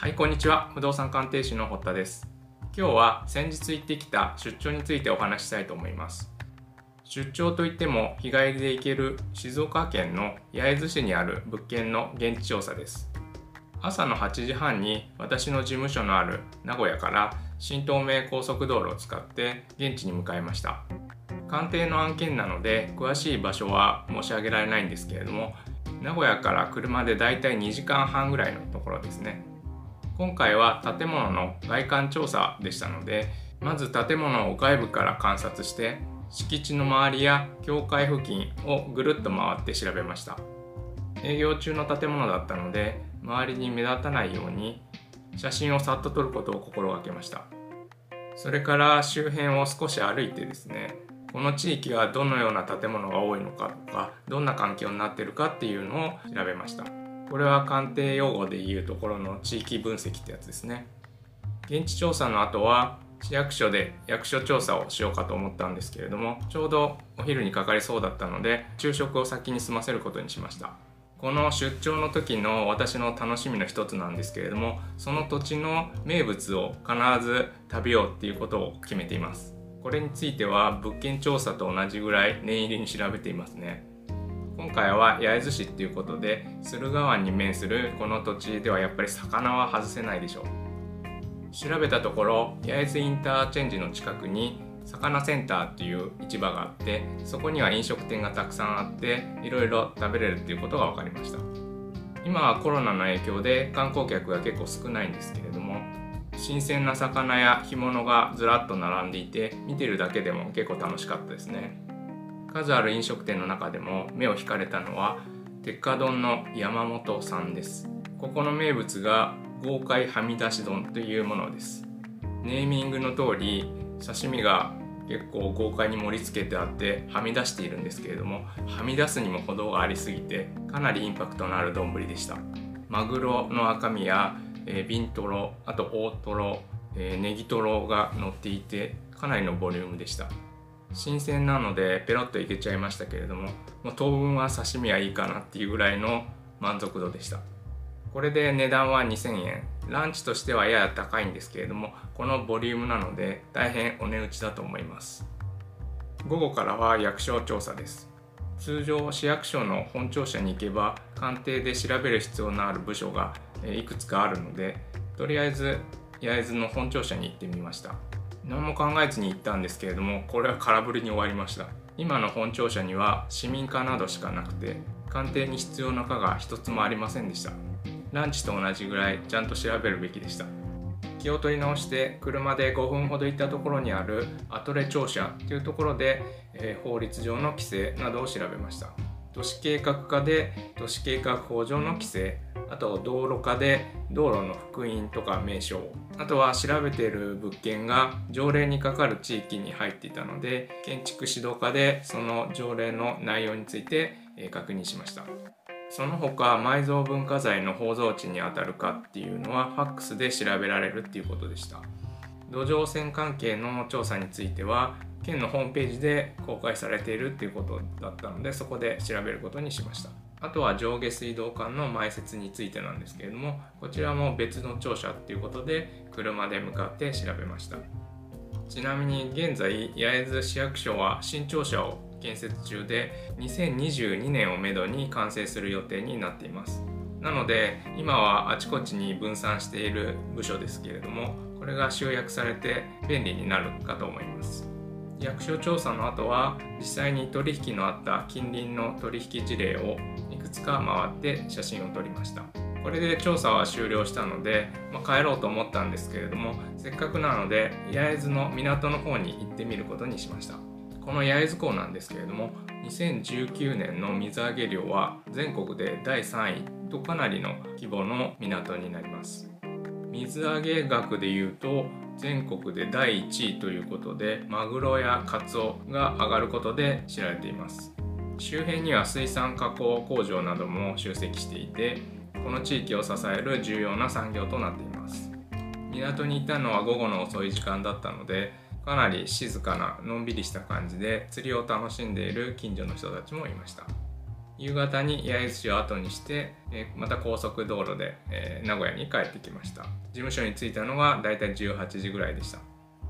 はいこんにちは。不動産鑑定士の堀田です。今日は先日行ってきた出張についてお話ししたいと思います。出張といっても日帰りで行ける静岡県の焼津市にある物件の現地調査です。朝の8時半に私の事務所のある名古屋から新東名高速道路を使って現地に向かいました。鑑定の案件なので詳しい場所は申し上げられないんですけれども名古屋から車でだいたい2時間半ぐらいのところですね。今回は建物の外観調査でしたのでまず建物を外部から観察して敷地の周りや境界付近をぐるっと回って調べました。営業中の建物だったので周りに目立たないように写真をさっと撮ることを心がけました。それから周辺を少し歩いてですねこの地域はどのような建物が多いのかとかどんな環境になってるかっていうのを調べました。これは鑑定用語でいうところの地域分析ってやつですね。現地調査の後は市役所で役所調査をしようかと思ったんですけれどもちょうどお昼にかかりそうだったので昼食を先に済ませることにしました。この出張の時の私の楽しみの一つなんですけれどもその土地の名物を必ず食べようっていうことを決めています。これについては物件調査と同じぐらい念入りに調べていますね。今回は焼津市っていうことで駿河湾に面するこの土地ではやっぱり魚は外せないでしょう。調べたところ焼津インターチェンジの近くに魚センターっていう市場があってそこには飲食店がたくさんあっていろいろ食べれるっていうことが分かりました。今はコロナの影響で観光客が結構少ないんですけれども新鮮な魚や干物がずらっと並んでいて見てるだけでも結構楽しかったですね。数ある飲食店の中でも目を引かれたのは鉄火丼の山本さんです。ここの名物が豪快はみ出し丼というものです。ネーミングの通り刺身が結構豪快に盛り付けてあってはみ出しているんですけれどもはみ出すにも程がありすぎてかなりインパクトのある丼でした。マグロの赤身や、えー、ビントロあと大トロ、えー、ネギトロが乗っていてかなりのボリュームでした。新鮮なのでペロッといけちゃいましたけれどももう当分は刺身はいいかなっていうぐらいの満足度でした。これで値段は2000円。ランチとしてはやや高いんですけれどもこのボリュームなので大変お値打ちだと思います。午後からは役所調査です。通常市役所の本庁舎に行けば官邸で調べる必要のある部署がいくつかあるのでとりあえず焼津の本庁舎に行ってみました。何も考えずに行ったんですけれどもこれは空振りに終わりました。今の本庁舎には市民課などしかなくて官邸に必要な課が一つもありませんでした。ランチと同じぐらいちゃんと調べるべきでした。気を取り直して車で5分ほど行ったところにあるアトレ庁舎というところで、えー、法律上の規制などを調べました。都市計画課で都市計画法上の規制あと道路課で道路の福音とか名称あとは調べている物件が条例にかかる地域に入っていたので建築指導課でその条例の内容について確認しました。その他埋蔵文化財の包蔵地にあたるかっていうのはファックスで調べられるっていうことでした。土壌線関係の調査については県のホームページで公開されているっていうことだったのでそこで調べることにしました。あとは上下水道管の埋設についてなんですけれどもこちらも別の庁舎っていうことで車で向かって調べました。ちなみに現在焼津市役所は新庁舎を建設中で2022年をめどに完成する予定になっています。なので今はあちこちに分散している部署ですけれどもこれが集約されて便利になるかと思います。役所調査の後は実際に取引のあった近隣の取引事例をいくつか回って写真を撮りました。これで調査は終了したので、まあ、帰ろうと思ったんですけれどもせっかくなので焼津の港の方に行ってみることにしました。この焼津港なんですけれども2019年の水揚げ量は全国で第3位とかなりの規模の港になります。水揚げ額でいうと全国で第1位ということでマグロやカツオが上がることで知られています。周辺には水産加工工場なども集積していてこの地域を支える重要な産業となっています。港にいたのは午後の遅い時間だったのでかなり静かなのんびりした感じで釣りを楽しんでいる近所の人たちもいました。夕方に八重洲市を後にして、えまた高速道路で、え名古屋に帰ってきました。事務所に着いたのがだいたい18時ぐらいでした。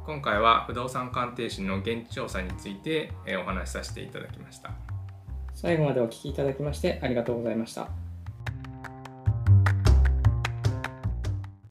今回は不動産鑑定士の現地調査について、えお話しさせていただきました。最後までお聴きいただきましてありがとうございました。